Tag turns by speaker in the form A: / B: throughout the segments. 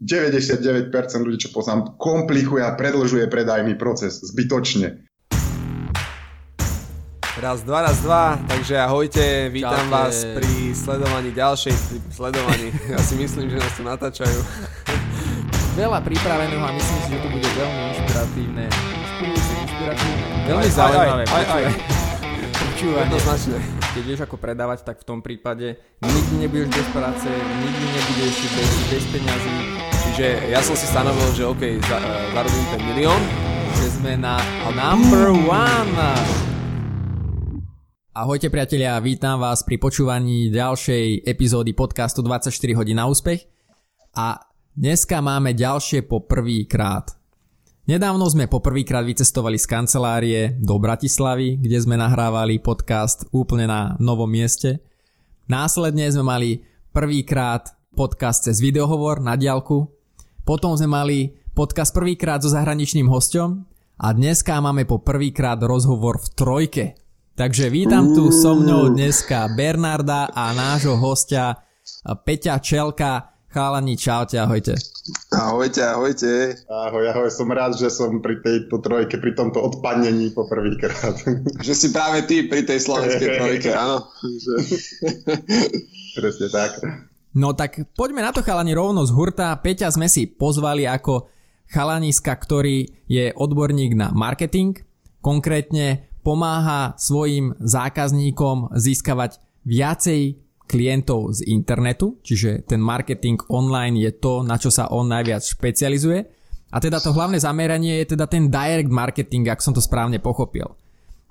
A: 99% ľudí, čo poznám, komplikuje a predlžuje predajný proces zbytočne.
B: Raz, dva, raz, dva, takže ahojte, vítam Čaute. vás pri sledovaní ďalšej, sledovaní, ja si myslím, že nás tu natáčajú.
C: Veľa pripraveného a myslím si, že to bude veľmi inšpiratívne. Inšpirujúce, inšpiratívne.
B: Veľmi zaujímavé. Aj, aj, aj.
C: Počúvanie. Keď vieš ako predávať, tak v tom prípade nikdy nebudeš bez práce, nikdy nebudeš bez, bez peňazí.
B: Čiže ja som si stanovil, že OK, za, uh, zarobím ten milión.
C: Že sme na number one Ahojte priatelia, vítam vás pri počúvaní ďalšej epizódy podcastu 24 hodín na úspech a dneska máme ďalšie po prvý krát. Nedávno sme po prvýkrát vycestovali z kancelárie do Bratislavy, kde sme nahrávali podcast úplne na novom mieste. Následne sme mali prvýkrát podcast cez videohovor na diálku. Potom sme mali podcast prvýkrát so zahraničným hostom a dneska máme po prvýkrát rozhovor v trojke. Takže vítam tu so mnou dneska Bernarda a nášho hostia Peťa Čelka. Chalani, čaute, ahojte.
A: Ahojte, ahojte. Ahoj, ahoj, som rád, že som pri tejto trojke, pri tomto odpadnení po prvýkrát.
B: Že si práve ty pri tej slovenskej trojke, áno.
A: Presne tak.
C: No tak poďme na to chalani rovno z hurta. Peťa sme si pozvali ako chalaniska, ktorý je odborník na marketing, konkrétne pomáha svojim zákazníkom získavať viacej klientov z internetu, čiže ten marketing online je to, na čo sa on najviac špecializuje. A teda to hlavné zameranie je teda ten direct marketing, ak som to správne pochopil.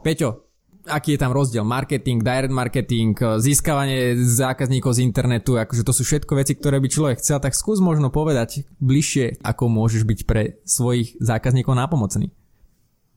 C: Peťo, aký je tam rozdiel? Marketing, direct marketing, získavanie zákazníkov z internetu, akože to sú všetko veci, ktoré by človek chcel, tak skús možno povedať bližšie, ako môžeš byť pre svojich zákazníkov nápomocný.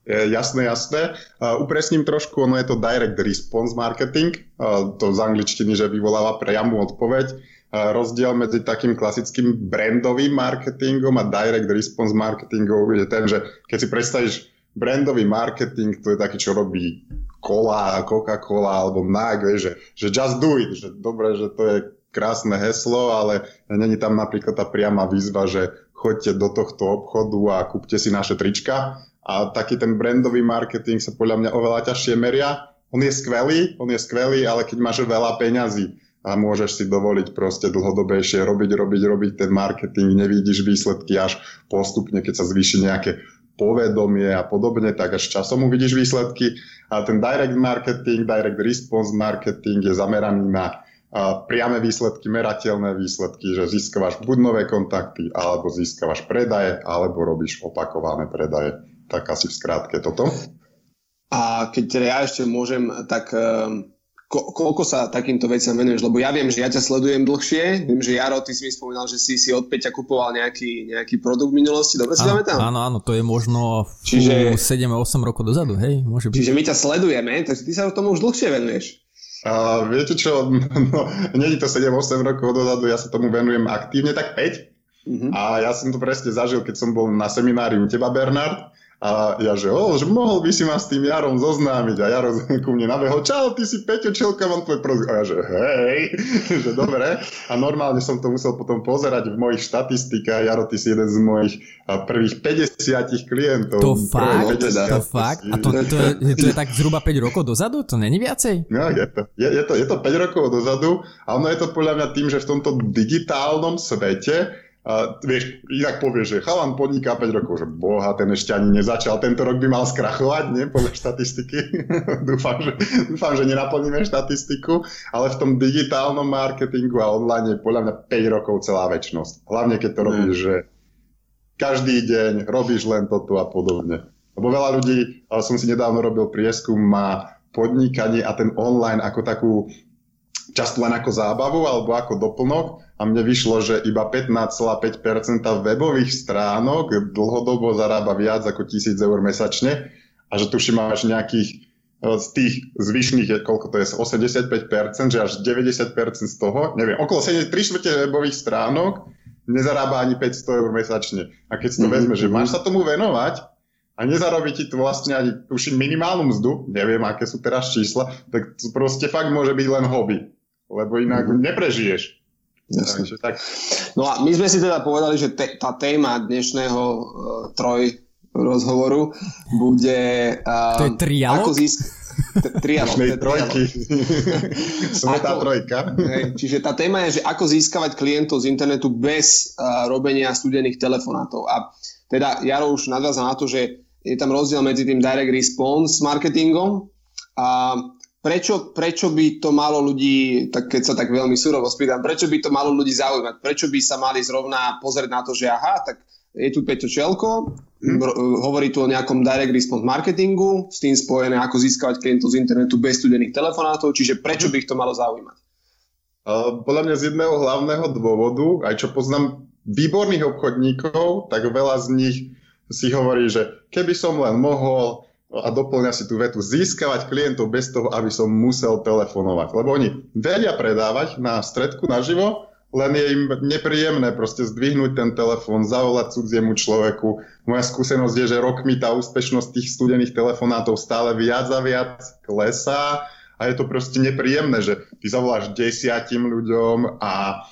A: Jasné, jasné. Uh, upresním trošku, ono je to direct response marketing, uh, to z angličtiny, že vyvoláva priamu odpoveď. Uh, rozdiel medzi takým klasickým brandovým marketingom a direct response marketingom je ten, že keď si predstavíš brandový marketing, to je taký, čo robí Cola, Coca-Cola alebo Nike, že, že just do it, že dobre, že to je krásne heslo, ale není tam napríklad tá priama výzva, že choďte do tohto obchodu a kúpte si naše trička, a taký ten brandový marketing sa podľa mňa oveľa ťažšie meria. On je skvelý, on je skvelý, ale keď máš veľa peňazí a môžeš si dovoliť proste dlhodobejšie robiť, robiť, robiť ten marketing, nevidíš výsledky až postupne, keď sa zvýši nejaké povedomie a podobne, tak až časom uvidíš výsledky. A ten direct marketing, direct response marketing je zameraný na priame výsledky, merateľné výsledky, že získavaš buď nové kontakty, alebo získavaš predaje, alebo robíš opakované predaje tak asi v skrátke toto.
B: A keď teda ja ešte môžem, tak ehm, ko- koľko sa takýmto veciam venuješ? Lebo ja viem, že ja ťa sledujem dlhšie. Viem, že Jaro, ty si mi spomínal, že si si od Peťa kupoval nejaký, nejaký produkt v minulosti. Dobre si pamätám?
C: Áno, áno, to je možno čiže, 7-8 rokov dozadu, hej? Môže byť.
B: Čiže my ťa sledujeme, tak ty sa tomu už dlhšie venuješ.
A: A viete čo, no, nie je to 7-8 rokov dozadu, ja sa tomu venujem aktívne, tak 5. Uh-huh. Mhm. A ja som to presne zažil, keď som bol na seminári u teba, Bernard. A ja, že, o, že mohol by si ma s tým Jarom zoznámiť. A Jaro ku mne nabehol, čau, ty si Peťo Čelka, mám tvoj produkt. A ja, že hej, že dobre. A normálne som to musel potom pozerať v mojich štatistikách. Jaro, ty si jeden z mojich prvých 50 klientov.
C: To fakt? To fakt? A to, to, to, je, to je tak zhruba 5 rokov dozadu? To není viacej?
A: No, je to, je, je, to, je to 5 rokov dozadu. A ono je to podľa mňa tým, že v tomto digitálnom svete a vieš, inak povieš, že chalan podniká 5 rokov, že boha, ten ešte ani nezačal, tento rok by mal skrachovať, nie, podľa štatistiky. dúfam, že, dúfam, že nenaplníme štatistiku, ale v tom digitálnom marketingu a online je podľa mňa 5 rokov celá väčšnosť. Hlavne keď to robíš, že každý deň robíš len toto a podobne. Lebo veľa ľudí, ale som si nedávno robil prieskum, má podnikanie a ten online ako takú často len ako zábavu alebo ako doplnok a mne vyšlo, že iba 15,5% webových stránok dlhodobo zarába viac ako 1000 eur mesačne a že tuším máš nejakých e, z tých zvyšných, koľko to je, 85%, že až 90% z toho, neviem, okolo 3 čtvrte webových stránok nezarába ani 500 eur mesačne. A keď si to mm-hmm. vezme, že máš sa tomu venovať a nezarobí ti to vlastne ani, tuším, minimálnu mzdu, neviem, aké sú teraz čísla, tak to proste fakt môže byť len hobby, lebo inak mm-hmm. neprežiješ.
B: Jasne. tak. No a my sme si teda povedali, že te, tá téma dnešného uh, troj rozhovoru bude...
C: Uh, to je trialog? Ako získ-
A: trialog. trojky. Sme tá trojka.
B: Hej, čiže tá téma je, že ako získavať klientov z internetu bez uh, robenia studených telefonátov. A teda Jaro už nadviazal na to, že je tam rozdiel medzi tým direct response marketingom a prečo, prečo by to malo ľudí, tak keď sa tak veľmi surovo spýtam, prečo by to malo ľudí zaujímať? Prečo by sa mali zrovna pozrieť na to, že aha, tak je tu Peťo Čelko, hmm. hovorí tu o nejakom direct response marketingu, s tým spojené, ako získavať klientov z internetu bez studených telefonátov, čiže prečo by ich to malo zaujímať?
A: Uh, podľa mňa z jedného hlavného dôvodu, aj čo poznám výborných obchodníkov, tak veľa z nich si hovorí, že keby som len mohol, a doplňa si tú vetu, získavať klientov bez toho, aby som musel telefonovať. Lebo oni vedia predávať na stredku naživo, len je im nepríjemné proste zdvihnúť ten telefón, zavolať cudziemu človeku. Moja skúsenosť je, že rokmi tá úspešnosť tých studených telefonátov stále viac a viac klesá a je to proste nepríjemné, že ty zavoláš desiatim ľuďom a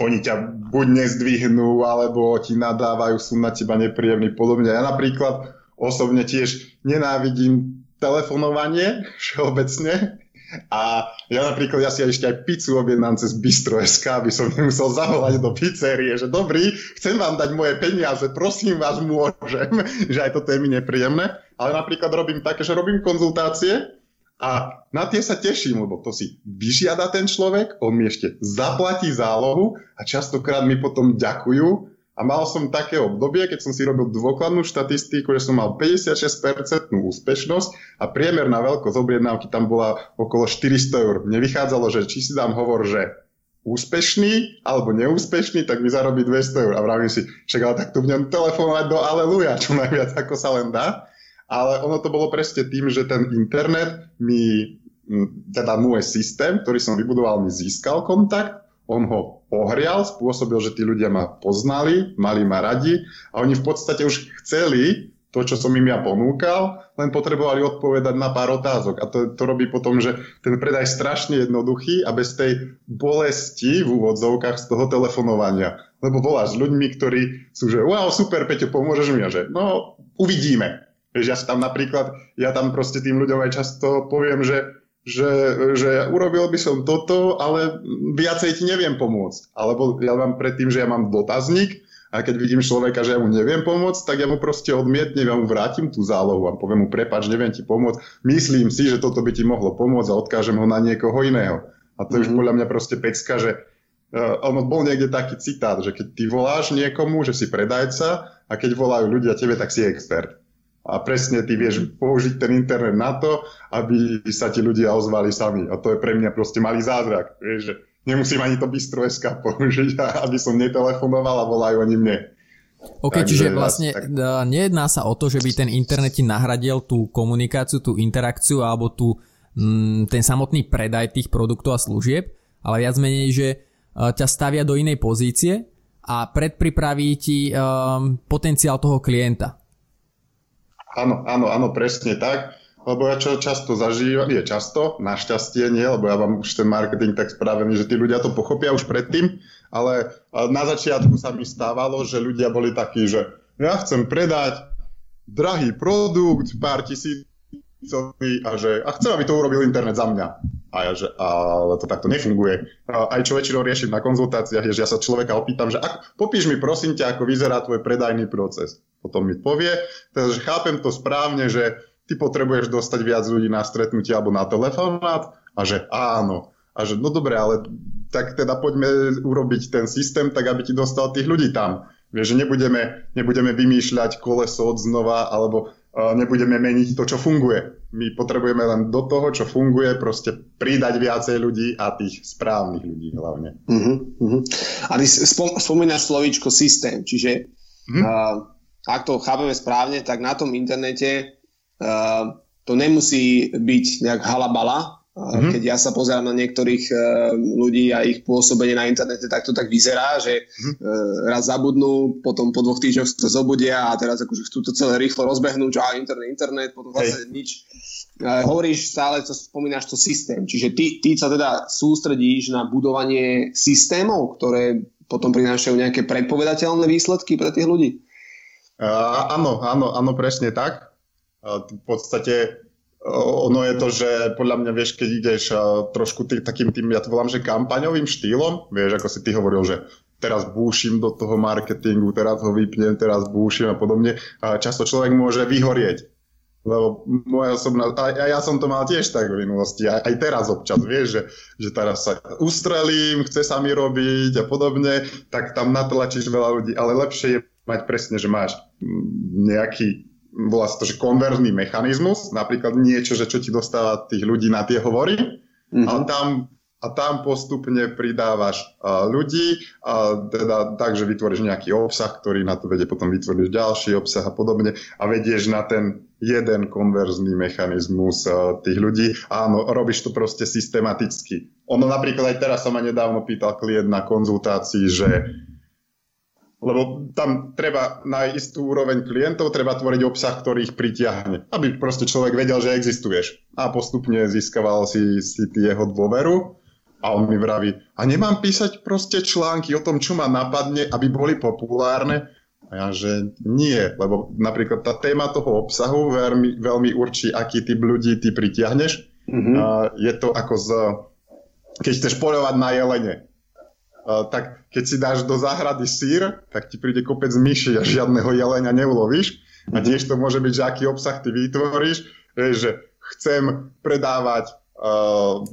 A: oni ťa buď nezdvihnú, alebo ti nadávajú, sú na teba nepríjemní podobne. Ja napríklad osobne tiež nenávidím telefonovanie všeobecne. A ja napríklad, ja si ešte aj pizzu objednám cez Bistro.sk, aby som nemusel zavolať do pizzerie, že dobrý, chcem vám dať moje peniaze, prosím vás, môžem, že aj toto je mi nepríjemné. Ale napríklad robím také, že robím konzultácie a na tie sa teším, lebo to si vyžiada ten človek, on mi ešte zaplatí zálohu a častokrát mi potom ďakujú a mal som také obdobie, keď som si robil dôkladnú štatistiku, že som mal 56% úspešnosť a priemerná veľkosť objednávky tam bola okolo 400 eur. Mne vychádzalo, že či si dám hovor, že úspešný alebo neúspešný, tak mi zarobí 200 eur. A vravím si, však ale tak tu budem telefonovať do Aleluja, čo najviac ako sa len dá. Ale ono to bolo presne tým, že ten internet mi, teda môj systém, ktorý som vybudoval, mi získal kontakt on ho pohrial, spôsobil, že tí ľudia ma poznali, mali ma radi a oni v podstate už chceli to, čo som im ja ponúkal, len potrebovali odpovedať na pár otázok. A to, to robí potom, že ten predaj strašne jednoduchý a bez tej bolesti v úvodzovkách z toho telefonovania. Lebo voláš s ľuďmi, ktorí sú, že wow, super, Peťo, pomôžeš mi? A že no, uvidíme. Vieš, ja tam napríklad, ja tam proste tým ľuďom aj často poviem, že že, že urobil by som toto, ale viacej ti neviem pomôcť. Alebo ja mám predtým, že ja mám dotazník a keď vidím človeka, že ja mu neviem pomôcť, tak ja mu proste odmietnem, ja mu vrátim tú zálohu a poviem mu, prepač, neviem ti pomôcť, myslím si, že toto by ti mohlo pomôcť a odkážem ho na niekoho iného. A to je mm-hmm. už mhm. podľa mňa proste pecka, že uh, ono bol niekde taký citát, že keď ty voláš niekomu, že si predajca a keď volajú ľudia tebe, tak si expert a presne ty vieš použiť ten internet na to, aby sa ti ľudia ozvali sami. A to je pre mňa proste malý zázrak. Vieš, že nemusím ani to bistro SK použiť, aby som netelefonoval a volajú oni mne.
C: OK, Takže, čiže vlastne tak... nejedná sa o to, že by ten internet ti nahradil tú komunikáciu, tú interakciu alebo tú, m, mm, ten samotný predaj tých produktov a služieb, ale viac menej, že ťa stavia do inej pozície a predpripraví ti um, potenciál toho klienta.
A: Áno, áno, áno, presne tak. Lebo ja čo často zažívam, je často, našťastie nie, lebo ja mám už ten marketing tak spravený, že tí ľudia to pochopia už predtým, ale na začiatku sa mi stávalo, že ľudia boli takí, že ja chcem predať drahý produkt, pár tisíc a že a chcem, aby to urobil internet za mňa. A ja, že ale to takto nefunguje. Aj čo väčšinou riešim na konzultáciách, je, že ja sa človeka opýtam, že ak, popíš mi prosím ťa, ako vyzerá tvoj predajný proces. Potom mi povie, takže chápem to správne, že ty potrebuješ dostať viac ľudí na stretnutie alebo na telefonát a že áno. A že no dobre, ale tak teda poďme urobiť ten systém tak, aby ti dostal tých ľudí tam. Vieš, že nebudeme, nebudeme vymýšľať koleso od znova, alebo nebudeme meniť to, čo funguje. My potrebujeme len do toho, čo funguje, proste pridať viacej ľudí a tých správnych ľudí hlavne. Uh-huh,
B: uh-huh. A ty spom- spomínaš slovíčko systém, čiže uh-huh. uh, ak to chápeme správne, tak na tom internete uh, to nemusí byť nejak halabala, Mm-hmm. Keď ja sa pozerám na niektorých uh, ľudí a ich pôsobenie na internete, tak to tak vyzerá, že mm-hmm. uh, raz zabudnú, potom po dvoch týždňoch sa zobudia a teraz akože chcú to celé rýchlo rozbehnúť, á, internet, internet, potom vlastne nič. Uh, hovoríš stále, to spomínaš to systém, čiže ty, ty sa teda sústredíš na budovanie systémov, ktoré potom prinášajú nejaké predpovedateľné výsledky pre tých ľudí?
A: Uh, áno, áno, áno, presne tak. Uh, v podstate ono je to, že podľa mňa vieš, keď ideš trošku tý, takým tým, ja to volám, že kampaňovým štýlom, vieš, ako si ty hovoril, že teraz búšim do toho marketingu, teraz ho vypnem, teraz búšim a podobne. A často človek môže vyhorieť. Lebo moja osobná, a ja som to mal tiež tak v minulosti, aj, aj teraz občas, vieš, že, že teraz sa ustrelím, chce sa mi robiť a podobne, tak tam natlačíš veľa ľudí, ale lepšie je mať presne, že máš nejaký volá sa to, že konverzný mechanizmus, napríklad niečo, že čo ti dostáva tých ľudí na tie hovory, mm-hmm. ale tam a tam postupne pridávaš uh, ľudí, a teda tak, že vytvoríš nejaký obsah, ktorý na to vedie, potom vytvoríš ďalší obsah a podobne a vedieš na ten jeden konverzný mechanizmus uh, tých ľudí. Áno, robíš to proste systematicky. Ono napríklad aj teraz sa ma nedávno pýtal klient na konzultácii, že lebo tam treba na istú úroveň klientov, treba tvoriť obsah, ktorý ich pritiahne, aby proste človek vedel, že existuješ. A postupne získaval si, si jeho dôveru a on mi vraví, a nemám písať proste články o tom, čo ma napadne, aby boli populárne? A ja, že nie, lebo napríklad tá téma toho obsahu veľmi, veľmi určí, aký typ ľudí ty pritiahneš. Mm-hmm. A je to ako z, keď chceš poľovať na jelene tak keď si dáš do záhrady sír, tak ti príde kopec myši a žiadneho jelenia neulovíš. A mhm. tiež to môže byť, že aký obsah ty vytvoríš, že chcem predávať uh,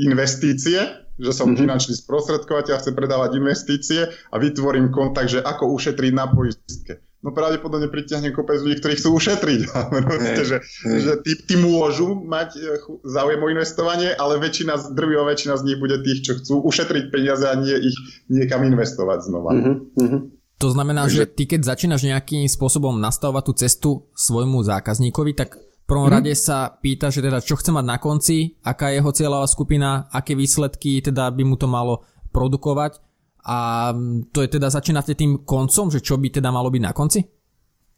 A: investície, že som mm-hmm. finančný sprostredkovateľ, chcem predávať investície a vytvorím kontakt, že ako ušetriť na poistke no pravdepodobne pritiahne kopec ľudí, ktorí chcú ušetriť. Proste, že, že tí, tí môžu mať e, záujem o investovanie, ale väčšina, drvivá väčšina z nich bude tých, čo chcú ušetriť peniaze a nie ich niekam investovať znova. Uh-huh,
C: To znamená, Takže... že ty keď začínaš nejakým spôsobom nastavovať tú cestu svojmu zákazníkovi, tak v prvom mm. rade sa pýta, že teda čo chce mať na konci, aká je jeho cieľová skupina, aké výsledky teda by mu to malo produkovať a to je teda, začínate tým koncom, že čo by teda malo byť na konci?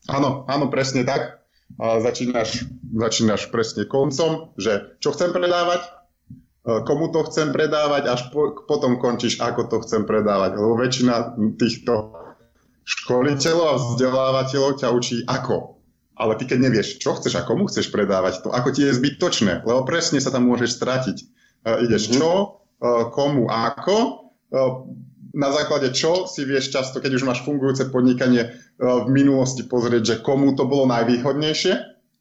A: Áno, áno, presne tak. A začínaš, začínaš presne koncom, že čo chcem predávať, e, komu to chcem predávať, až po, potom končíš, ako to chcem predávať. Lebo väčšina týchto školiteľov a vzdelávateľov ťa učí ako. Ale ty keď nevieš, čo chceš a komu chceš predávať, to ako ti je zbytočné, lebo presne sa tam môžeš stratiť. Uh, ideš mhm. čo, uh, komu, ako, uh, na základe čo si vieš často, keď už máš fungujúce podnikanie e, v minulosti pozrieť, že komu to bolo najvýhodnejšie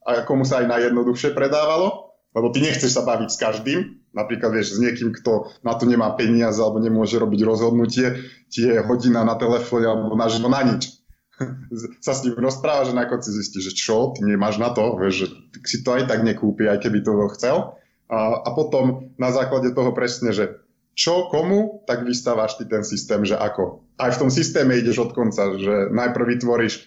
A: a komu sa aj najjednoduchšie predávalo, lebo ty nechceš sa baviť s každým, napríklad vieš s niekým, kto na to nemá peniaze alebo nemôže robiť rozhodnutie, ti je hodina na telefóne alebo na živo na nič. sa s ním rozpráva, že na konci zistí, že čo, ty nemáš na to, vieš, že si to aj tak nekúpi, aj keby to chcel. A, a potom na základe toho presne, že čo komu, tak vystávaš ty ten systém, že ako. Aj v tom systéme ideš od konca, že najprv vytvoríš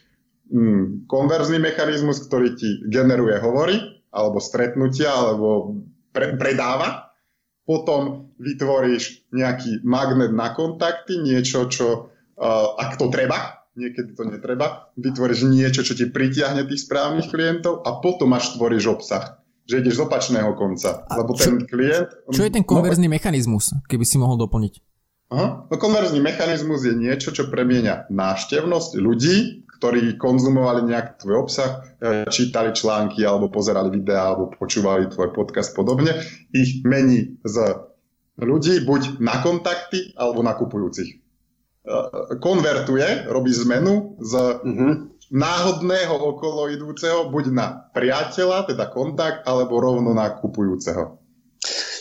A: mm, konverzný mechanizmus, ktorý ti generuje hovory, alebo stretnutia, alebo pre, predáva. Potom vytvoríš nejaký magnet na kontakty, niečo, čo, uh, ak to treba, niekedy to netreba, vytvoríš niečo, čo ti pritiahne tých správnych klientov a potom až tvoríš obsah že ideš z opačného konca. A lebo čo, ten klient...
C: Čo je ten konverzný no, mechanizmus, keby si mohol doplniť?
A: Aha. No konverzný mechanizmus je niečo, čo premieňa návštevnosť ľudí, ktorí konzumovali nejaký tvoj obsah, e, čítali články, alebo pozerali videá, alebo počúvali tvoj podcast podobne. Ich mení z ľudí buď na kontakty, alebo na kupujúcich. E, konvertuje, robí zmenu z uh-huh náhodného okolo idúceho, buď na priateľa, teda kontakt, alebo rovno na kupujúceho.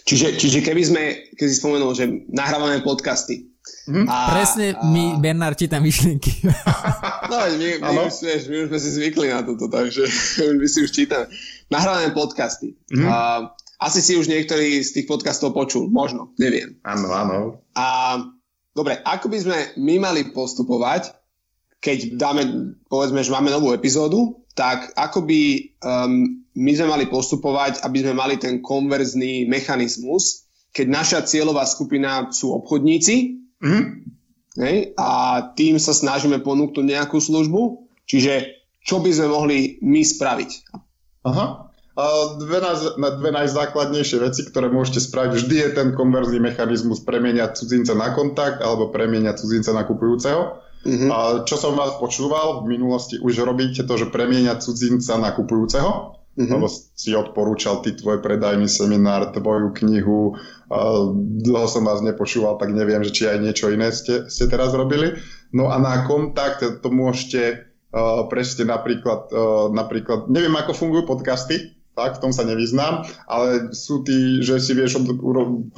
B: Čiže, čiže keby sme, keď si spomenul, že nahrávame podcasty.
C: Hm? A, Presne a... my, Bernard, čítam myšlienky.
B: no, my, my, už, vieš, my už sme si zvykli na toto, takže my si už čítame. Nahrávame podcasty. Hm? A, asi si už niektorý z tých podcastov počul, možno, neviem.
A: Áno, áno.
B: A dobre, ako by sme my mali postupovať, keď dáme, povedzme, že máme novú epizódu tak ako by um, my sme mali postupovať, aby sme mali ten konverzný mechanizmus, keď naša cieľová skupina sú obchodníci mm. hej, a tým sa snažíme ponúknuť nejakú službu, čiže čo by sme mohli my spraviť.
A: Aha. Dve, naj, dve najzákladnejšie veci, ktoré môžete spraviť, vždy je ten konverzný mechanizmus premieňať cudzinca na kontakt alebo premieňať cudzinca na kupujúceho. Mm-hmm. A čo som vás počúval, v minulosti už robíte to, že premieňať cudzinca na kupujúceho, mm-hmm. lebo si odporúčal ty tvoj predajný seminár, tvoju knihu, dlho som vás nepočúval, tak neviem, že či aj niečo iné ste, ste teraz robili. No a na kontakt to môžete uh, presne napríklad, uh, napríklad, neviem ako fungujú podcasty, tak, v tom sa nevyznám, ale sú tí, že si vieš od, od,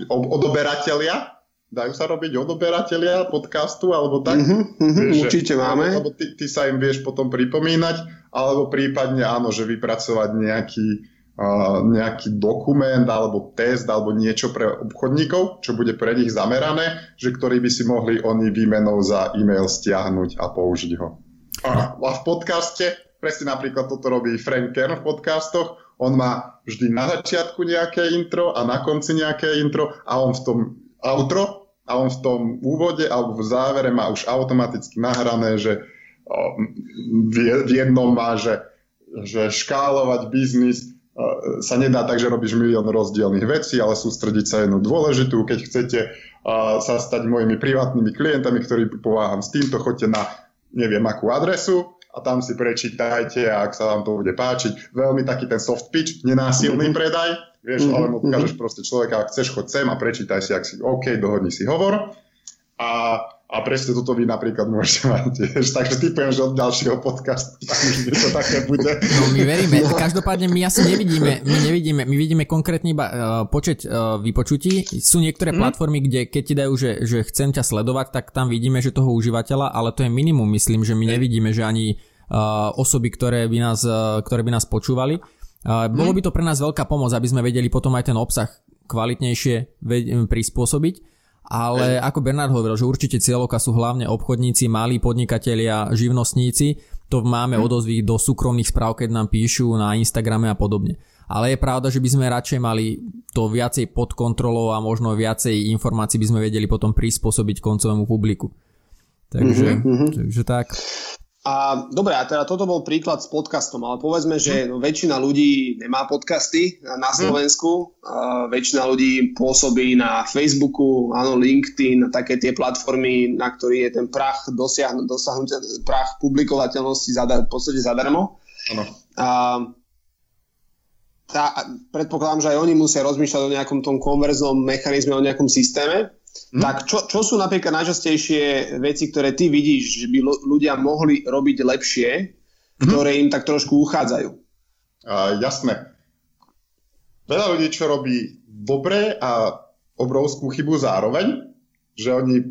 A: odoberatelia, dajú sa robiť odoberatelia podcastu alebo tak?
B: Mm-hmm, mm-hmm, vieš, určite že, máme.
A: Lebo ty, ty sa im vieš potom pripomínať, alebo prípadne áno, že vypracovať nejaký, uh, nejaký dokument alebo test alebo niečo pre obchodníkov, čo bude pre nich zamerané, že ktorý by si mohli oni výmenou za e-mail stiahnuť a použiť ho. A, a v podcaste, presne napríklad toto robí Frank Kern v podcastoch, on má vždy na začiatku nejaké intro a na konci nejaké intro a on v tom outro a on v tom úvode alebo v závere má už automaticky nahrané, že v jednom má, že, že škálovať biznis sa nedá tak, že robíš milión rozdielných vecí, ale sústrediť sa jednu dôležitú. Keď chcete sa stať mojimi privátnymi klientami, ktorí pomáham s týmto, choďte na neviem akú adresu, a tam si prečítajte ak sa vám to bude páčiť. Veľmi taký ten soft pitch, nenásilný predaj, vieš, mm-hmm. ale mu ukážeš proste človeka, ak chceš, choď sem a prečítaj si, ak si OK, dohodni si hovor. A a presne toto vy napríklad môžete mať tiež. Takže typujem, že od ďalšieho podcastu tam už to také bude.
C: No my veríme. Každopádne my asi nevidíme, my nevidíme, my vidíme konkrétny iba uh, počet uh, vypočutí. Sú niektoré mm. platformy, kde keď ti dajú, že, že chcem ťa sledovať, tak tam vidíme, že toho užívateľa, ale to je minimum, myslím, že my nevidíme, že ani uh, osoby, ktoré by nás, uh, ktoré by nás počúvali. Bolo by to pre nás veľká pomoc, aby sme vedeli potom aj ten obsah kvalitnejšie prispôsobiť ale ako Bernard hovoril, že určite cieľovka sú hlavne obchodníci, malí podnikatelia, živnostníci, to máme hm. odozvy do súkromných správ, keď nám píšu na Instagrame a podobne. Ale je pravda, že by sme radšej mali to viacej pod kontrolou a možno viacej informácií by sme vedeli potom prispôsobiť koncovému publiku. Takže, mm-hmm. takže tak.
B: A dobre, a teda toto bol príklad s podcastom, ale povedzme, že no, väčšina ľudí nemá podcasty na mhm. Slovensku, a väčšina ľudí pôsobí na Facebooku, áno, LinkedIn, také tie platformy, na ktorý je ten prach dosiahnuť, dosiahnuť prach publikovateľnosti zadar, v podstate zadarmo. Ano. A, tá, predpokladám, že aj oni musia rozmýšľať o nejakom tom konverznom mechanizme, o nejakom systéme. Hmm. Tak čo, čo sú napríklad najčastejšie veci, ktoré ty vidíš, že by ľudia mohli robiť lepšie, hmm. ktoré im tak trošku uchádzajú?
A: Uh, jasné. Veľa ľudí, čo robí dobre a obrovskú chybu zároveň, že oni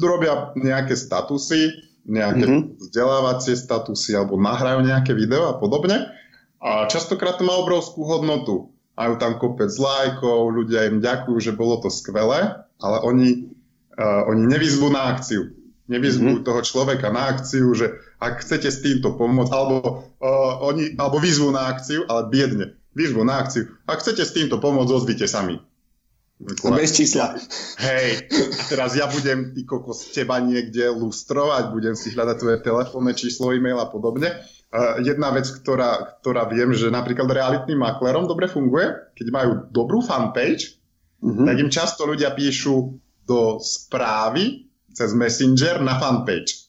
A: robia nejaké statusy, nejaké mm-hmm. vzdelávacie statusy alebo nahrajú nejaké video a podobne. A častokrát to má obrovskú hodnotu. Majú tam kopec lajkov, ľudia im ďakujú, že bolo to skvelé ale oni, uh, oni nevyzvú na akciu. Nevyzvú mm-hmm. toho človeka na akciu, že ak chcete s týmto pomôcť, alebo, uh, oni, alebo vyzvú na akciu, ale biedne. Vyzvú na akciu. Ak chcete s týmto pomôcť, ozvite sami.
B: A bez čísla.
A: Hej, a teraz ja budem ty kokos teba niekde lustrovať, budem si hľadať tvoje telefónne číslo, e-mail a podobne. Uh, jedna vec, ktorá, ktorá viem, že napríklad realitným maklerom dobre funguje, keď majú dobrú fanpage, mm-hmm. tak im často ľudia píšu do správy cez Messenger na fanpage.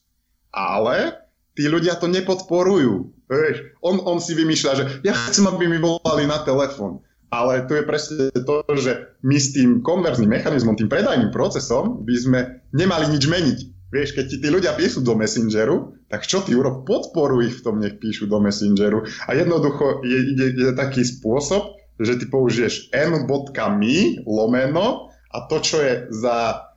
A: Ale tí ľudia to nepodporujú. Vieš, on, on si vymýšľa, že ja chcem, aby mi volali na telefón. Ale tu je presne to, že my s tým konverzným mechanizmom, tým predajným procesom by sme nemali nič meniť. Vieš, keď ti tí ľudia píšu do Messengeru, tak čo ty urob? Podporuj ich v tom, nech píšu do Messengeru. A jednoducho je, je, je taký spôsob, že ty použiješ n.me lomeno a to, čo je za,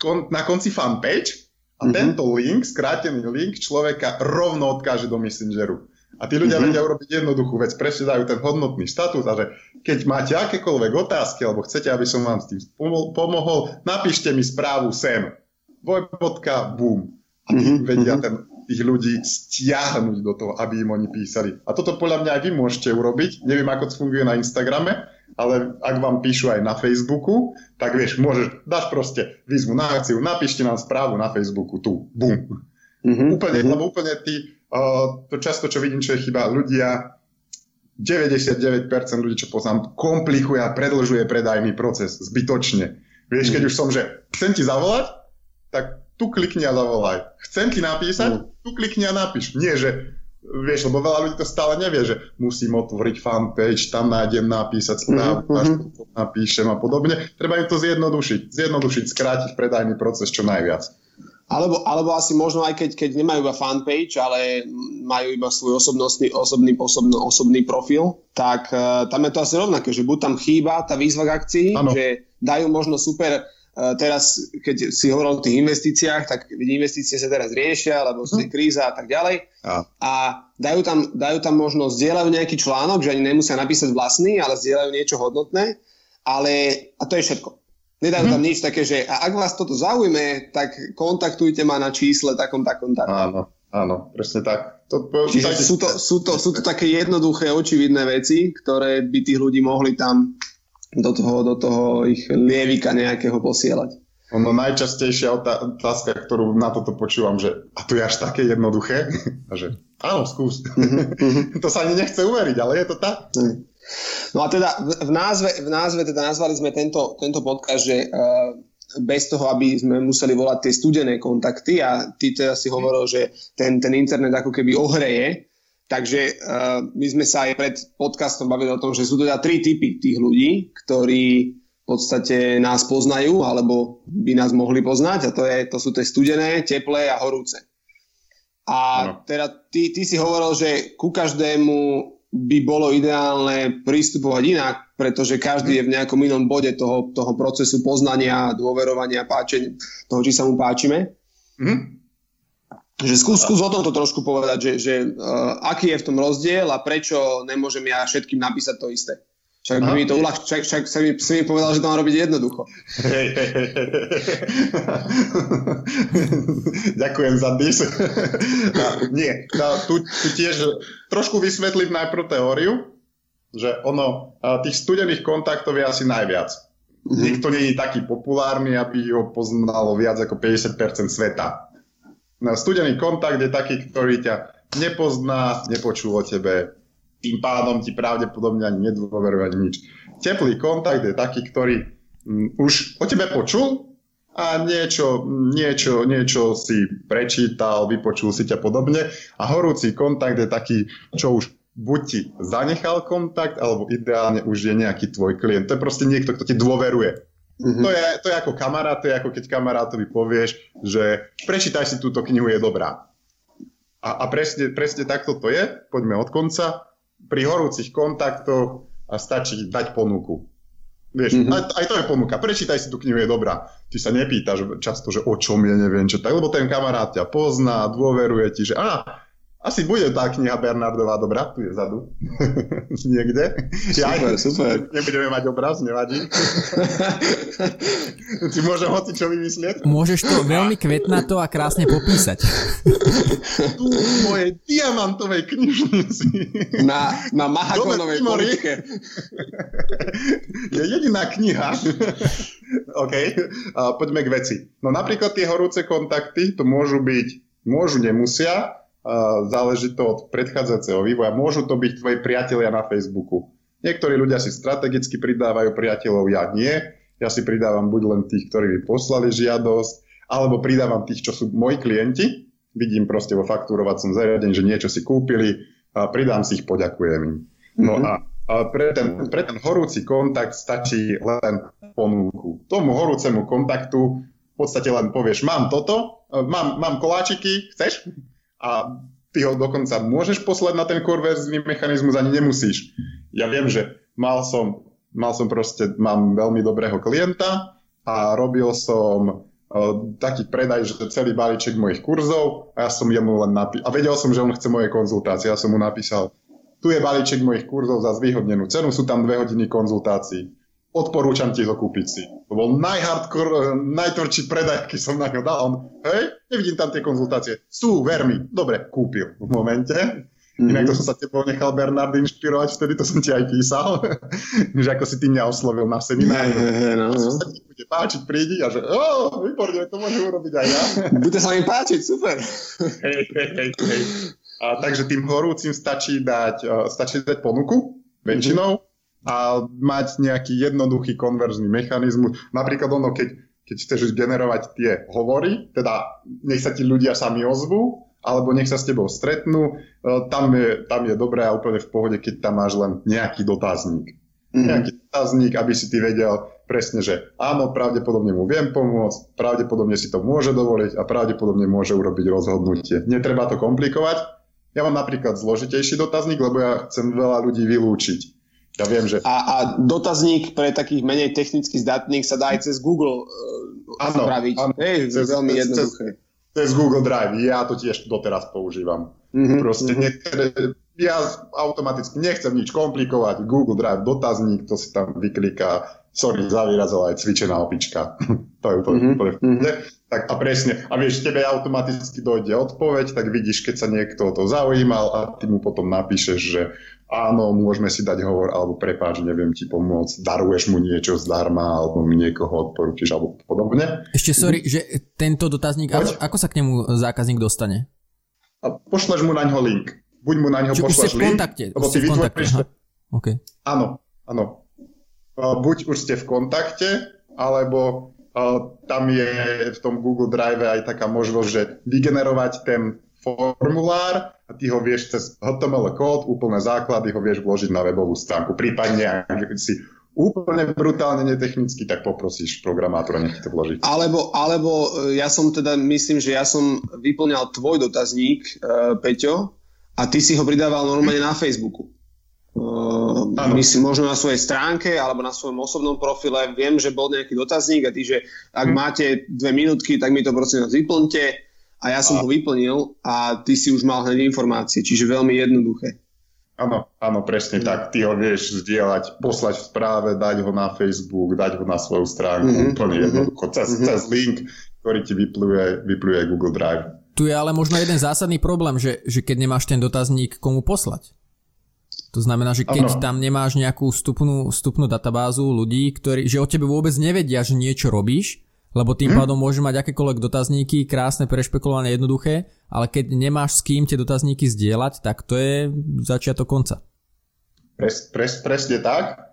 A: kon, na konci fanpage a mm-hmm. tento link, skrátený link, človeka rovno odkáže do Messengeru. A tí ľudia mm-hmm. vedia urobiť jednoduchú vec, presne dajú ten hodnotný status a že keď máte akékoľvek otázky alebo chcete, aby som vám s tým pomohol, napíšte mi správu sem. Dvojbodka, boom. A tí mm-hmm. vedia ten, tých ľudí stiahnuť do toho, aby im oni písali. A toto podľa mňa aj vy môžete urobiť. Neviem, ako to funguje na Instagrame, ale ak vám píšu aj na Facebooku, tak vieš, môžeš, dáš proste výzvu na akciu, napíšte nám správu na Facebooku, tu, bum. Mm-hmm. Úplne, mm-hmm. lebo úplne ty, uh, to často, čo vidím, čo je chyba, ľudia, 99% ľudí, čo poznám, komplikuje a predlžuje predajný proces zbytočne. Vieš, keď mm. už som, že chcem ti zavolať, tak tu klikni a zavolaj. Chcem ti napísať, mm. tu klikni a napíš. Nie, že vieš, lebo veľa ľudí to stále nevie, že musím otvoriť fanpage, tam nájdem napísať správu, mm-hmm. napíšem a podobne. Treba im to zjednodušiť, zjednodušiť, skrátiť predajný proces čo najviac.
B: Alebo, alebo asi možno aj keď, keď nemajú iba fanpage, ale majú iba svoj osobnostný, osobný, osobný, osobný profil, tak uh, tam je to asi rovnaké, že buď tam chýba tá výzva k akcii, ano. že dajú možno super teraz, keď si hovoril o tých investíciách, tak investície sa teraz riešia, lebo je mhm. kríza a tak ďalej. A, a dajú, tam, dajú tam možno, zdieľajú nejaký článok, že ani nemusia napísať vlastný, ale zdieľajú niečo hodnotné, ale a to je všetko. Nedajú tam mhm. nič také, že a ak vás toto zaujme, tak kontaktujte ma na čísle takom, takom, takom.
A: Áno, áno, presne tak.
B: To, Čiže tak... sú, to, sú, to, sú to také jednoduché, očividné veci, ktoré by tých ľudí mohli tam do toho, do toho ich lievika nejakého posielať.
A: Ono najčastejšia otázka, ktorú na toto počúvam, že a to je až také jednoduché? A že áno, skús. Mm-hmm. to sa ani nechce uveriť, ale je to tak. Mm.
B: No a teda v názve, v názve teda nazvali sme tento, tento podcast, že uh, bez toho, aby sme museli volať tie studené kontakty a ty teda si hovoril, že ten, ten internet ako keby ohreje, takže uh, my sme sa aj pred podcastom bavili o tom, že sú teda tri typy tých ľudí, ktorí v podstate nás poznajú alebo by nás mohli poznať a to, je, to sú tie studené, teplé a horúce. A no. teda ty, ty si hovoril, že ku každému by bolo ideálne pristupovať inak, pretože každý je v nejakom inom bode toho, toho procesu poznania, dôverovania, páčenia, toho, či sa mu páčime. Mm-hmm. Že skús, skús o tomto trošku povedať, že, že uh, aký je v tom rozdiel a prečo nemôžem ja všetkým napísať to isté. Však by mi to uľahč... Však, však si, mi, si mi povedal, že to má robiť jednoducho. Hej, hej, hej.
A: Ďakujem za dis. no, nie, no, tu, tu tiež trošku vysvetlím najprv teóriu, že ono, tých studených kontaktov je asi najviac. Mm-hmm. Nikto nie je taký populárny, aby ho poznalo viac ako 50% sveta. Studený kontakt je taký, ktorý ťa nepozná, nepočul o tebe, tým pádom ti pravdepodobne ani nedôveruje ani nič. Teplý kontakt je taký, ktorý mm, už o tebe počul a niečo, niečo, niečo si prečítal, vypočul si ťa podobne a horúci kontakt je taký, čo už buď ti zanechal kontakt, alebo ideálne už je nejaký tvoj klient. To je proste niekto, kto ti dôveruje. Mm-hmm. To, je, to je ako kamarát, to je ako keď kamarátovi povieš, že prečítaj si túto knihu, je dobrá. A, a presne, presne takto to je, poďme od konca pri horúcich kontaktoch a stačí dať ponuku. Vieš, mm-hmm. aj, aj to je ponuka. Prečítaj si tú knihu, je dobrá. Ty sa nepýtaš často, že o čom je, neviem čo tak, lebo ten kamarát ťa pozná, dôveruje ti, že á, asi bude tá kniha Bernardová dobrá, tu je vzadu. Niekde.
B: Super, ja, super.
A: Nebudeme mať obraz, nevadí. Ti môžem hoci čo vymyslieť?
C: Môžeš to veľmi kvetnato a krásne popísať.
A: tu v mojej diamantovej knižnici.
B: Na, na mahakonovej poličke.
A: je jediná kniha. OK, uh, poďme k veci. No napríklad tie horúce kontakty, to môžu byť, môžu, nemusia, záleží to od predchádzajúceho vývoja. Môžu to byť tvoji priatelia na Facebooku. Niektorí ľudia si strategicky pridávajú priateľov, ja nie. Ja si pridávam buď len tých, ktorí mi poslali žiadosť, alebo pridávam tých, čo sú moji klienti. Vidím proste vo faktúrovacom zariadení, že niečo si kúpili, a pridám si ich, poďakujem im. No mm-hmm. a, a pre, ten, pre ten horúci kontakt stačí len ponuku. Tomu horúcemu kontaktu v podstate len povieš, mám toto, mám, mám koláčiky, chceš? A ty ho dokonca môžeš poslať na ten konverzný mechanizmus, ani nemusíš. Ja viem, že mal som, mal som proste, mám veľmi dobrého klienta a robil som uh, taký predaj, že celý balíček mojich kurzov a ja som jemu len napísal, a vedel som, že on chce moje konzultácie, ja som mu napísal, tu je balíček mojich kurzov za zvýhodnenú cenu, sú tam dve hodiny konzultácií. Odporúčam ti ho kúpiť si. To bol najhardcore, najtvrdší predaj, aký som na ňo dal. On, hej, nevidím tam tie konzultácie. Sú, ver mi. Dobre, kúpil v momente. Mm-hmm. Inak to som sa tebou nechal Bernard inšpirovať, vtedy to som ti aj písal, že ako si ty mňa oslovil na seminári. Hey, no, no. sa ti bude páčiť, prídi a že, oh, výborne, to môžem urobiť aj ja.
B: Bude sa mi páčiť, super.
A: Hej, hej, hej, hej. A, takže tým horúcim stačí dať, uh, stačí dať ponuku, väčšinou, mm-hmm a mať nejaký jednoduchý konverzný mechanizmus. Napríklad ono, keď, keď chceš generovať tie hovory, teda nech sa ti ľudia sami ozvú, alebo nech sa s tebou stretnú, e, tam je, tam je dobré a úplne v pohode, keď tam máš len nejaký dotazník. Mm-hmm. Nejaký dotazník, aby si ty vedel presne, že áno, pravdepodobne mu viem pomôcť, pravdepodobne si to môže dovoliť a pravdepodobne môže urobiť rozhodnutie. Netreba to komplikovať. Ja mám napríklad zložitejší dotazník, lebo ja chcem veľa ľudí vylúčiť. Ja viem, že...
B: A, a dotazník pre takých menej technicky zdatných sa dá aj cez Google uh, ano, spraviť. Ano, Hej, cez, veľmi jednoduché. Cez,
A: cez Google Drive. Ja to tiež doteraz používam. Mm-hmm, Proste mm-hmm. niektoré, ja automaticky nechcem nič komplikovať. Google Drive, dotazník, to si tam vykliká. Sorry za výraz, ale aj cvičená opička. to je úplne, mm-hmm. úplne mm-hmm. Tak a presne. A vieš, tebe automaticky dojde odpoveď, tak vidíš, keď sa niekto o to zaujímal a ty mu potom napíšeš, že áno, môžeme si dať hovor, alebo prepáč, neviem ti pomôcť, daruješ mu niečo zdarma, alebo mi niekoho odporúčiš, alebo podobne.
C: Ešte sorry, že tento dotazník, ako, ako sa k nemu zákazník dostane?
A: A pošleš mu na ňo link. Buď mu na ňo Čiže pošleš
C: link, v kontakte, lebo ty vytvoríš... Okay.
A: Áno, áno. Buď už ste v kontakte, alebo tam je v tom Google Drive aj taká možnosť, že vygenerovať ten formulár a ty ho vieš cez HTML kód, úplné základy ho vieš vložiť na webovú stránku. Prípadne, ak si úplne brutálne netechnicky, tak poprosíš programátora, nech to vloží.
B: Alebo, alebo e, ja som teda, myslím, že ja som vyplňal tvoj dotazník, uh, Peťo, a ty si ho pridával normálne na Facebooku. Uh, myslím, možno na svojej stránke alebo na svojom osobnom profile. Viem, že bol nejaký dotazník a ty, že ak hm. máte dve minútky, tak mi to prosím vás vyplňte a ja som a... ho vyplnil a ty si už mal hneď informácie, čiže veľmi jednoduché.
A: Áno, áno, presne mm. tak. Ty ho vieš zdieľať, poslať v správe, dať ho na Facebook, dať ho na svoju stránku, mm-hmm. úplne mhm. jednoducho, cez, mm-hmm. cez link, ktorý ti vypluje, vypluje Google Drive.
C: Tu je ale možno jeden zásadný problém, že, že keď nemáš ten dotazník komu poslať. To znamená, že keď ano. tam nemáš nejakú vstupnú, vstupnú databázu ľudí, ktorí, že o tebe vôbec nevedia, že niečo robíš, lebo tým hm? pádom môže mať akékoľvek dotazníky, krásne, prešpekulované, jednoduché, ale keď nemáš s kým tie dotazníky zdieľať, tak to je začiatok konca.
A: Pres, pres, presne tak.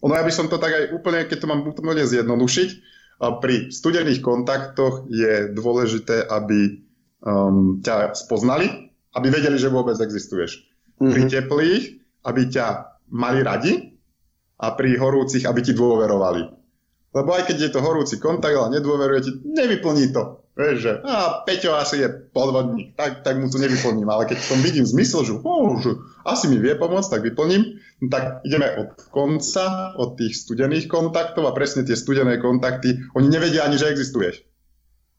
A: Ono ja by som to tak aj úplne, keď to mám úplne zjednodušiť, pri studených kontaktoch je dôležité, aby um, ťa spoznali, aby vedeli, že vôbec existuješ. Mm-hmm. Pri teplých, aby ťa mali radi a pri horúcich, aby ti dôverovali. Lebo aj keď je to horúci kontakt, ale nedôveruje ti, nevyplní to. Vieš, že a Peťo asi je podvodník, tak, tak mu to nevyplním. Ale keď tom vidím zmysel, že, oh, že asi mi vie pomôcť, tak vyplním, tak ideme od konca, od tých studených kontaktov a presne tie studené kontakty, oni nevedia ani, že existuješ.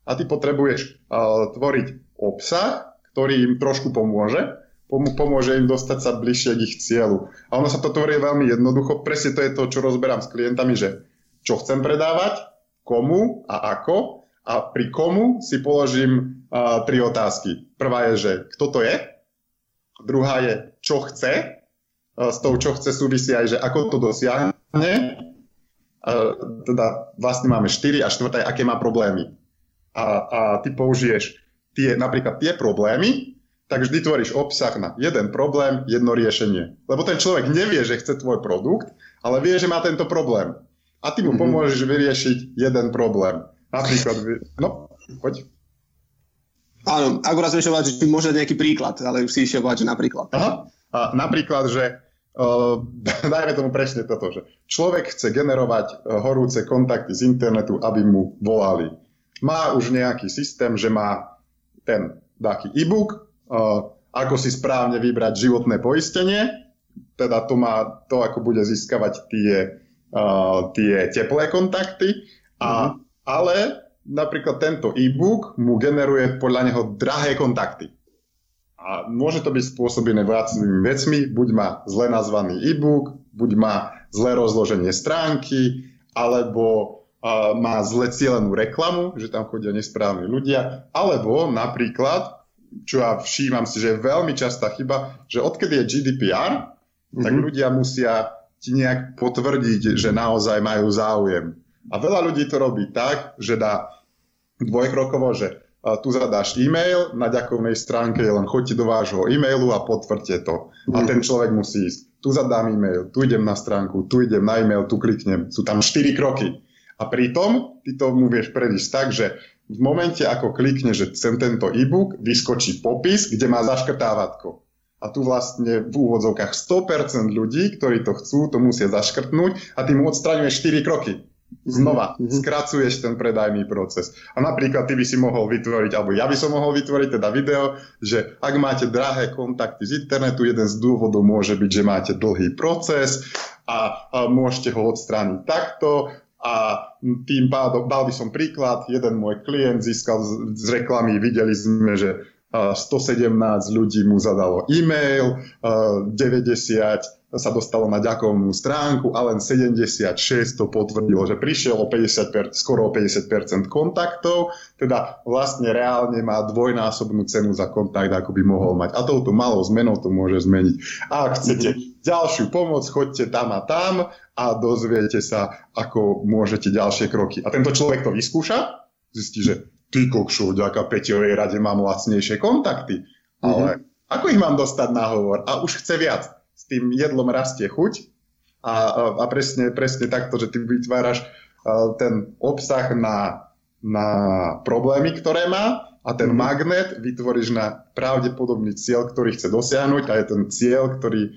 A: A ty potrebuješ uh, tvoriť obsah, ktorý im trošku pomôže, pomôže im dostať sa bližšie k ich cieľu. A ono sa to tvorí veľmi jednoducho, presne to je to, čo rozberám s klientami, že čo chcem predávať, komu a ako. A pri komu si položím uh, tri otázky. Prvá je, že kto to je. Druhá je, čo chce. Uh, s tou, čo chce, súvisí aj, že ako to dosiahne. Uh, teda vlastne máme štyri a štvrtá je, aké má problémy. A, a ty použiješ tie, napríklad tie problémy, tak vždy tvoríš obsah na jeden problém, jedno riešenie. Lebo ten človek nevie, že chce tvoj produkt, ale vie, že má tento problém a ty mu mm-hmm. pomôžeš vyriešiť jeden problém. Napríklad, no, poď.
B: Áno, akurát som išiel že môže nejaký príklad, ale už si išiel že napríklad.
A: Aha, a napríklad, že uh, dajme tomu presne toto, že človek chce generovať uh, horúce kontakty z internetu, aby mu volali. Má už nejaký systém, že má ten taký e-book, uh, ako si správne vybrať životné poistenie, teda to má to, ako bude získavať tie uh, tie teplé kontakty, a, mm-hmm. ale napríklad tento e-book mu generuje podľa neho drahé kontakty. A môže to byť spôsobené viacerými vecmi, buď má zle nazvaný e-book, buď má zlé rozloženie stránky, alebo má zle cielenú reklamu, že tam chodia nesprávni ľudia, alebo napríklad, čo ja všímam si, že je veľmi častá chyba, že odkedy je GDPR, mm-hmm. tak mhm. ľudia musia ti nejak potvrdiť, že naozaj majú záujem. A veľa ľudí to robí tak, že dá dvojkrokovo, že tu zadáš e-mail, na ďakovnej stránke je len choďte do vášho e-mailu a potvrďte to. A mhm. ten človek musí ísť. Tu zadám e-mail, tu idem na stránku, tu idem na e-mail, tu kliknem. Sú tam 4 kroky. A pritom ty tomu vieš predísť tak, že v momente, ako klikne, že chcem tento e-book, vyskočí popis, kde má zaškrtávatko. A tu vlastne v úvodzovkách 100% ľudí, ktorí to chcú, to musia zaškrtnúť a tým odstraňuješ 4 kroky. Znova, mm-hmm. skracuješ ten predajný proces. A napríklad ty by si mohol vytvoriť, alebo ja by som mohol vytvoriť teda video, že ak máte drahé kontakty z internetu, jeden z dôvodov môže byť, že máte dlhý proces a, a môžete ho odstrániť takto a tým pádom, dal by som príklad, jeden môj klient získal z, z reklamy, videli sme, že 117 ľudí mu zadalo e-mail, 90 sa dostalo na ďakovnú stránku a len 76 to potvrdilo, že prišiel o 50%, skoro o 50% kontaktov, teda vlastne reálne má dvojnásobnú cenu za kontakt, ako by mohol mať. A touto malou zmenou to môže zmeniť. A ak chcete ďalšiu pomoc, choďte tam a tam a dozviete sa, ako môžete ďalšie kroky. A tento človek to vyskúša, zistí, že ty kokšu, vďaka Peťovej rade mám lacnejšie kontakty, ale mm-hmm. ako ich mám dostať na hovor? A už chce viac s tým jedlom rastie chuť a, a, a presne, presne takto, že ty vytváraš uh, ten obsah na, na problémy, ktoré má a ten mm-hmm. magnet vytvoríš na pravdepodobný cieľ, ktorý chce dosiahnuť a je ten cieľ, ktorý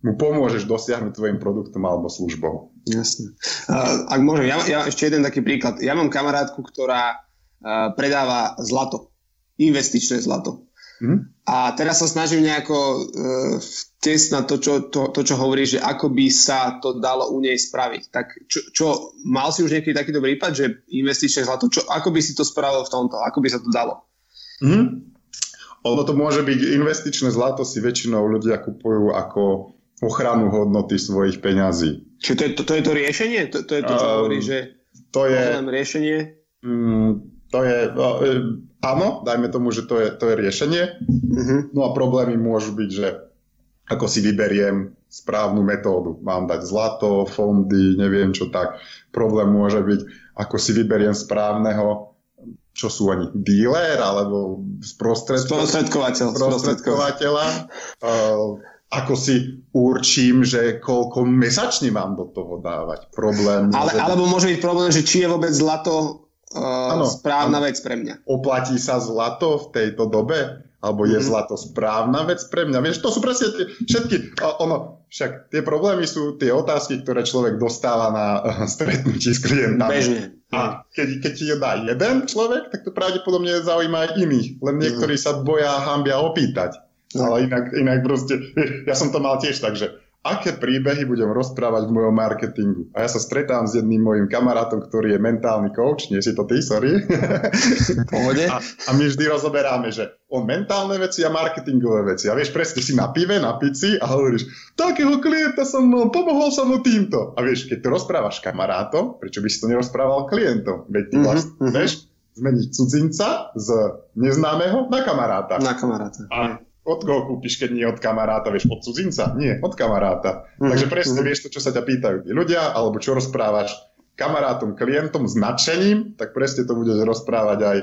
A: mu pomôžeš dosiahnuť tvojim produktom alebo službou.
B: Jasne. Uh, ak môžem, ja, ja ešte jeden taký príklad. Ja mám kamarátku, ktorá predáva zlato, investičné zlato. Hmm? A teraz sa snažím nejako uh, na to čo, to, to, čo hovoríš, že ako by sa to dalo u nej spraviť. Tak čo, čo mal si už nejaký takýto prípad, že investičné zlato, čo, ako by si to spravil v tomto? Ako by sa to dalo?
A: Hmm? Ono to môže byť investičné zlato si väčšinou ľudia kupujú ako ochranu hodnoty svojich peňazí.
B: Čiže to je to, to, je to riešenie? To, to je to, čo um, hovorí, že
A: to je,
B: riešenie?
A: Um, to je, uh, áno, dajme tomu, že to je, to je riešenie. Uh-huh. No a problémy môžu byť, že ako si vyberiem správnu metódu. Mám dať zlato, fondy, neviem čo tak. Problém môže byť, ako si vyberiem správneho, čo sú ani dealer, alebo
B: sprostredkovateľ.
A: sprostredkovateľa. Uh, ako si určím, že koľko mesačne mám do toho dávať. Problém.
B: Ale, alebo môže byť problém, že či je vôbec zlato uh, ano, správna ano. vec pre mňa.
A: Oplatí sa zlato v tejto dobe? Alebo je mm-hmm. zlato správna vec pre mňa? Vieš, to sú presne tie, všetky, ono, však tie problémy sú tie otázky, ktoré človek dostáva na uh, stretnutí s klientami.
B: Bežne.
A: A keď, keď ti je dá jeden človek, tak to pravdepodobne zaujíma aj iných. Len mhm. niektorí mm-hmm. sa boja hambia opýtať. Mm-hmm. Ale inak, inak proste, ja som to mal tiež tak, že aké príbehy budem rozprávať v mojom marketingu. A ja sa stretám s jedným mojim kamarátom, ktorý je mentálny coach, nie si to ty, sorry.
B: Pohode.
A: A, a my vždy rozoberáme, že on mentálne veci a marketingové veci. A vieš, presne si na pive, na pici a hovoríš, takého klienta som mal, pomohol som mu týmto. A vieš, keď to rozprávaš kamarátom, prečo by si to nerozprával klientom? Veď ty vlastne, mm-hmm. vieš, zmeniť cudzinca z neznámeho na kamaráta.
B: Na kamaráta.
A: A od koho kúpiš, keď nie od kamaráta, vieš, od cudzinca? Nie, od kamaráta. Mm-hmm. Takže presne mm-hmm. vieš to, čo sa ťa pýtajú tí ľudia, alebo čo rozprávaš kamarátom, klientom s nadšením, tak presne to budeš rozprávať aj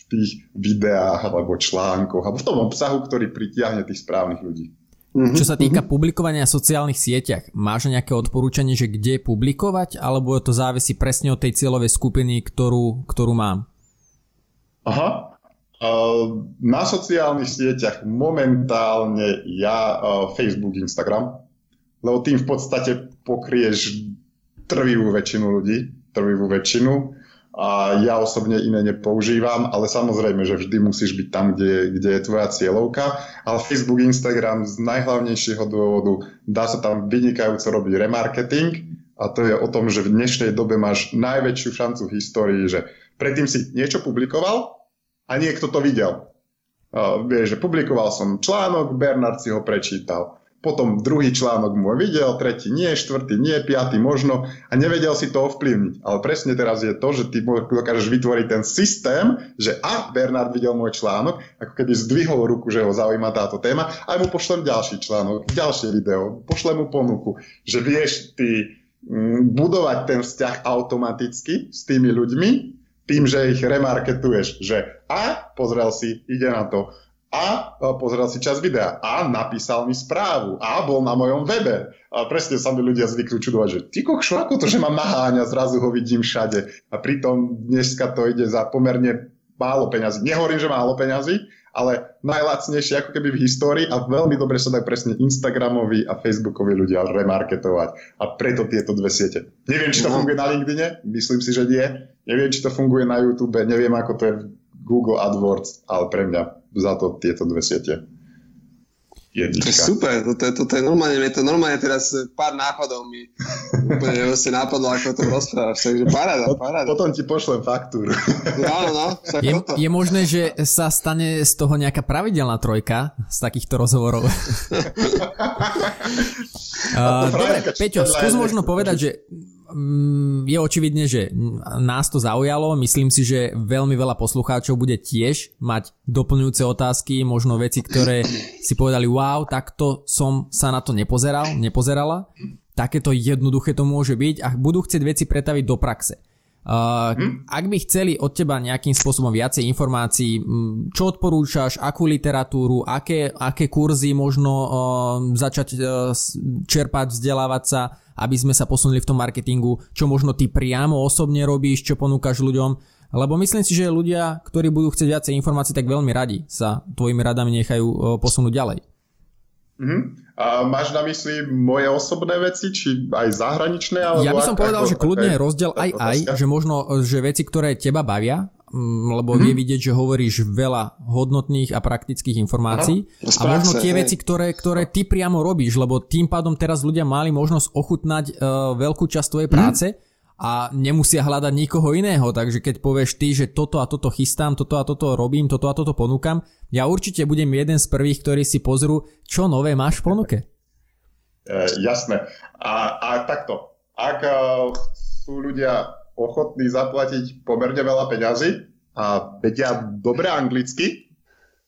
A: v tých videách alebo článkoch, alebo v tom obsahu, ktorý pritiahne tých správnych ľudí.
C: Mm-hmm. Čo sa týka mm-hmm. publikovania v sociálnych sieťach, máš nejaké odporúčanie, že kde publikovať, alebo to závisí presne od tej cieľovej skupiny, ktorú, ktorú mám?
A: Aha, na sociálnych sieťach momentálne ja Facebook, Instagram, lebo tým v podstate pokrieš trvivú väčšinu ľudí, trvivú väčšinu. A ja osobne iné nepoužívam, ale samozrejme, že vždy musíš byť tam, kde, kde je tvoja cieľovka, ale Facebook, Instagram z najhlavnejšieho dôvodu dá sa tam vynikajúco robiť remarketing. A to je o tom, že v dnešnej dobe máš najväčšiu šancu v histórii, že predtým si niečo publikoval, a niekto to videl. Uh, vieš, že publikoval som článok, Bernard si ho prečítal. potom druhý článok mu videl, tretí nie, štvrtý nie, piatý možno a nevedel si to ovplyvniť. Ale presne teraz je to, že ty dokážeš vytvoriť ten systém, že a Bernard videl môj článok, ako keby zdvihol ruku, že ho zaujíma táto téma, aj mu pošlem ďalší článok, ďalšie video, pošlem mu ponuku, že vieš ty mm, budovať ten vzťah automaticky s tými ľuďmi, tým, že ich remarketuješ, že a pozrel si, ide na to, a pozrel si čas videa a napísal mi správu a bol na mojom webe. A presne sa mi ľudia zvyknú čudovať, že ty kokšo, ako to, že ma naháňa, zrazu ho vidím všade. A pritom dneska to ide za pomerne málo peňazí. Nehovorím, že málo peňazí, ale najlacnejšie ako keby v histórii a veľmi dobre sa dajú presne Instagramoví a Facebookoví ľudia remarketovať. A preto tieto dve siete. Neviem, či to no. funguje na LinkedIne, myslím si, že nie. Neviem, či to funguje na YouTube, neviem, ako to je v Google AdWords, ale pre mňa za to tieto dve siete.
B: Jednička. To je super, to je, to je normálne, je to normálne teraz pár nápadov mi úplne vlastne nápadlo, ako to rozprávaš, takže paráda, paráda.
A: Potom ti pošlem faktúru.
B: No, no, no,
C: je, je možné, že sa stane z toho nejaká pravidelná trojka z takýchto rozhovorov. uh, dobre, Peťo, skús možno povedať, že je očividne, že nás to zaujalo. Myslím si, že veľmi veľa poslucháčov bude tiež mať doplňujúce otázky, možno veci, ktoré si povedali, wow, takto som sa na to nepozeral, nepozerala. Takéto jednoduché to môže byť a budú chcieť veci pretaviť do praxe. Uh, hm? Ak by chceli od teba nejakým spôsobom viacej informácií, čo odporúčaš, akú literatúru, aké, aké kurzy možno uh, začať uh, čerpať, vzdelávať sa, aby sme sa posunuli v tom marketingu, čo možno ty priamo osobne robíš, čo ponúkaš ľuďom, lebo myslím si, že ľudia, ktorí budú chcieť viacej informácií, tak veľmi radi sa tvojimi radami nechajú uh, posunúť ďalej.
A: Mm-hmm. A máš na mysli moje osobné veci, či aj zahraničné? Alebo
C: ja by som povedal, že kľudne je rozdiel aj aj, že možno, že veci, ktoré teba bavia, mm, lebo mm-hmm. je vidieť, že hovoríš veľa hodnotných a praktických informácií Aha, a možno tie hej. veci, ktoré, ktoré ty priamo robíš, lebo tým pádom teraz ľudia mali možnosť ochutnať uh, veľkú časť tvojej mhm. práce mm a nemusia hľadať nikoho iného, takže keď povieš ty, že toto a toto chystám, toto a toto robím, toto a toto ponúkam, ja určite budem jeden z prvých, ktorí si pozrú, čo nové máš v ponuke.
A: E, jasné. A, a takto, ak sú ľudia ochotní zaplatiť pomerne veľa peňazí a vedia dobre anglicky,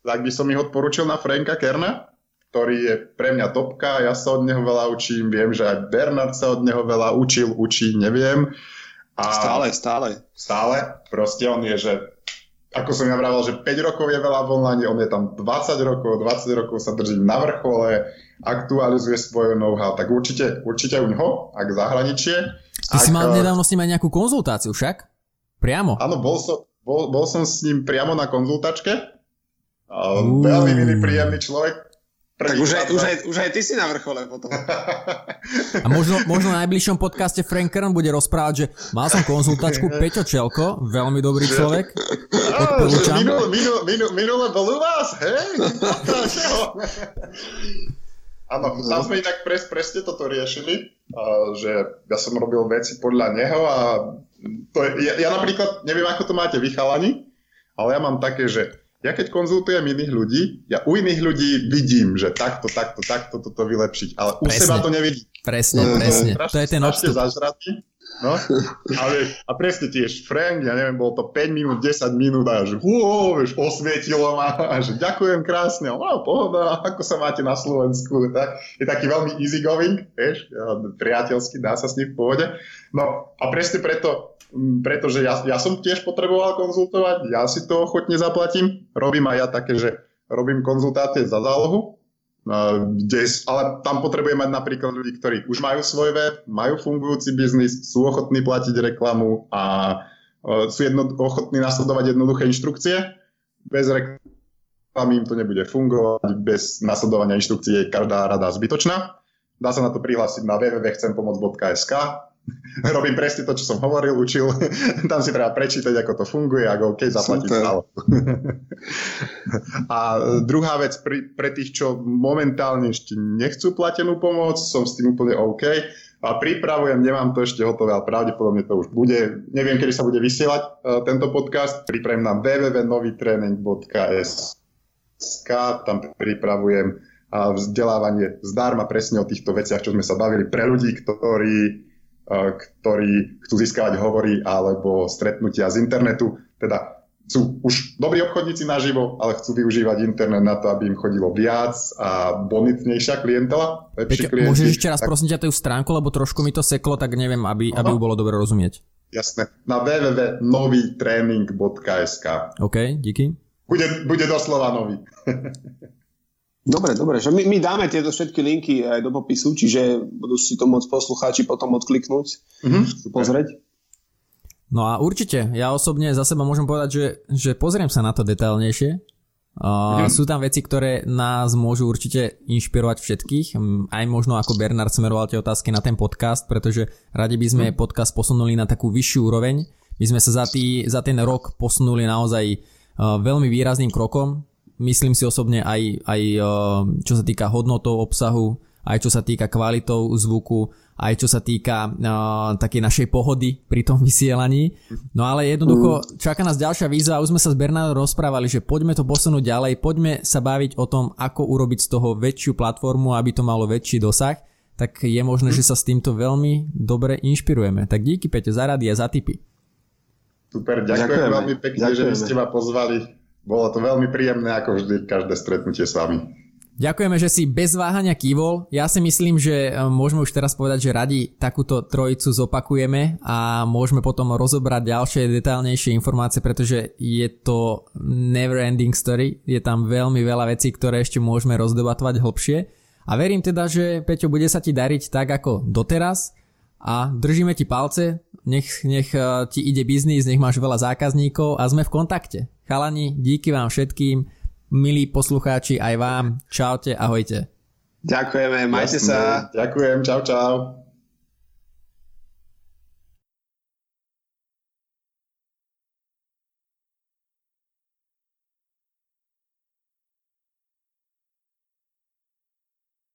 A: tak by som ich odporučil na Franka Kerna, ktorý je pre mňa topka, ja sa od neho veľa učím, viem, že aj Bernard sa od neho veľa učil, učí, neviem.
B: A stále, stále.
A: Stále, proste on je, že ako som ja vravel, že 5 rokov je veľa v online, on je tam 20 rokov, 20 rokov sa drží na vrchole, aktualizuje svoje know-how, tak určite, určite u ňoho, ak zahraničie.
C: Ty ak, si mal nedávno s ním aj nejakú konzultáciu však? Priamo?
A: Áno, bol som, bol, bol som s ním priamo na konzultačke. Uh, veľmi milý, príjemný človek,
B: tak už aj, už, aj, už aj ty si na vrchole potom.
C: A možno, možno na najbližšom podcaste Frank Kern bude rozprávať, že mal som konzultačku Peťo Čelko, veľmi dobrý človek, odporúčam.
A: Minule, minule, minule, minule bol u vás, hej? Áno, tam sme inak pres, presne toto riešili, že ja som robil veci podľa neho a to je, ja, ja napríklad, neviem ako to máte vy chalani, ale ja mám také, že ja keď konzultujem iných ľudí, ja u iných ľudí vidím, že takto, takto, takto toto vylepšiť, ale u presne. seba to nevidím.
C: Presne, presne. To je ten odstup.
A: zažratý. No, ale, a presne tiež Frank, ja neviem, bol to 5 minút, 10 minút a že uó, vieš, osvietilo ma a že ďakujem krásne, no pohoda, ako sa máte na Slovensku, tak, je taký veľmi easy going, vieš, priateľský, dá sa s ním v pohode. No a presne preto pretože ja, ja som tiež potreboval konzultovať, ja si to ochotne zaplatím. Robím aj ja také, že robím konzultácie za zálohu, ale tam potrebujem mať napríklad ľudí, ktorí už majú svoj web, majú fungujúci biznis, sú ochotní platiť reklamu a sú jedno, ochotní nasledovať jednoduché inštrukcie. Bez reklamy im to nebude fungovať, bez nasledovania inštrukcie je každá rada zbytočná. Dá sa na to prihlásiť na www.chcempomoc.sk robím presne to, čo som hovoril, učil. Tam si treba prečítať, ako to funguje, ako OK, zaplatiť stále. A druhá vec, pri, pre tých, čo momentálne ešte nechcú platenú pomoc, som s tým úplne OK. A pripravujem, nemám to ešte hotové, ale pravdepodobne to už bude. Neviem, kedy sa bude vysielať uh, tento podcast. Pripravím na www.novitrening.sk tam pripravujem a vzdelávanie zdarma presne o týchto veciach, čo sme sa bavili pre ľudí, ktorí, ktorí chcú získavať hovory alebo stretnutia z internetu. Teda sú už dobrí obchodníci naživo, ale chcú využívať internet na to, aby im chodilo viac a bonitnejšia klientela.
C: Peťo, môžeš ešte raz tak... prosím ťa tú stránku, lebo trošku mi to seklo, tak neviem, aby, aby ju bolo dobre rozumieť.
A: Jasné. Na www.novitrening.sk
C: OK, díky.
A: Bude, bude doslova nový.
B: Dobre, dobre, že my, my dáme tieto všetky linky aj do popisu, čiže budú si to môcť poslucháči potom odkliknúť, mm-hmm, pozrieť.
C: No a určite, ja osobne za seba môžem povedať, že, že pozriem sa na to detailnejšie. Uh, mm. Sú tam veci, ktoré nás môžu určite inšpirovať všetkých. Aj možno ako Bernard smeroval tie otázky na ten podcast, pretože radi by sme mm. podcast posunuli na takú vyššiu úroveň. My sme sa za, tý, za ten rok posunuli naozaj uh, veľmi výrazným krokom myslím si osobne aj, aj eh, čo sa týka hodnotov obsahu, aj čo sa týka kvalitou zvuku, aj čo sa týka uh, takej našej pohody pri tom vysielaní. No ale jednoducho čaká nás ďalšia výzva, už sme sa s Bernardom rozprávali, že poďme to posunúť ďalej, poďme sa baviť o tom, ako urobiť z toho väčšiu platformu, aby to malo väčší dosah, tak je možné, že sa s týmto veľmi dobre inšpirujeme. Tak díky Peťo za rady a za tipy.
A: Super, ďakujem, ďakujem veľmi pekne, ďakujeme. že ste ma pozvali bolo to veľmi príjemné, ako vždy, každé stretnutie s vami.
C: Ďakujeme, že si bez váhania kývol. Ja si myslím, že e, môžeme už teraz povedať, že radi takúto trojicu zopakujeme a môžeme potom rozobrať ďalšie detailnejšie informácie, pretože je to never ending story. Je tam veľmi veľa vecí, ktoré ešte môžeme rozdebatovať hlbšie. A verím teda, že Peťo bude sa ti dariť tak ako doteraz a držíme ti palce, nech, nech e, ti ide biznis, nech máš veľa zákazníkov a sme v kontakte. Chalani, díky vám všetkým, milí poslucháči, aj vám. Čaute, ahojte.
B: Ďakujeme, majte Jasne. sa.
A: Ďakujem, čau, čau.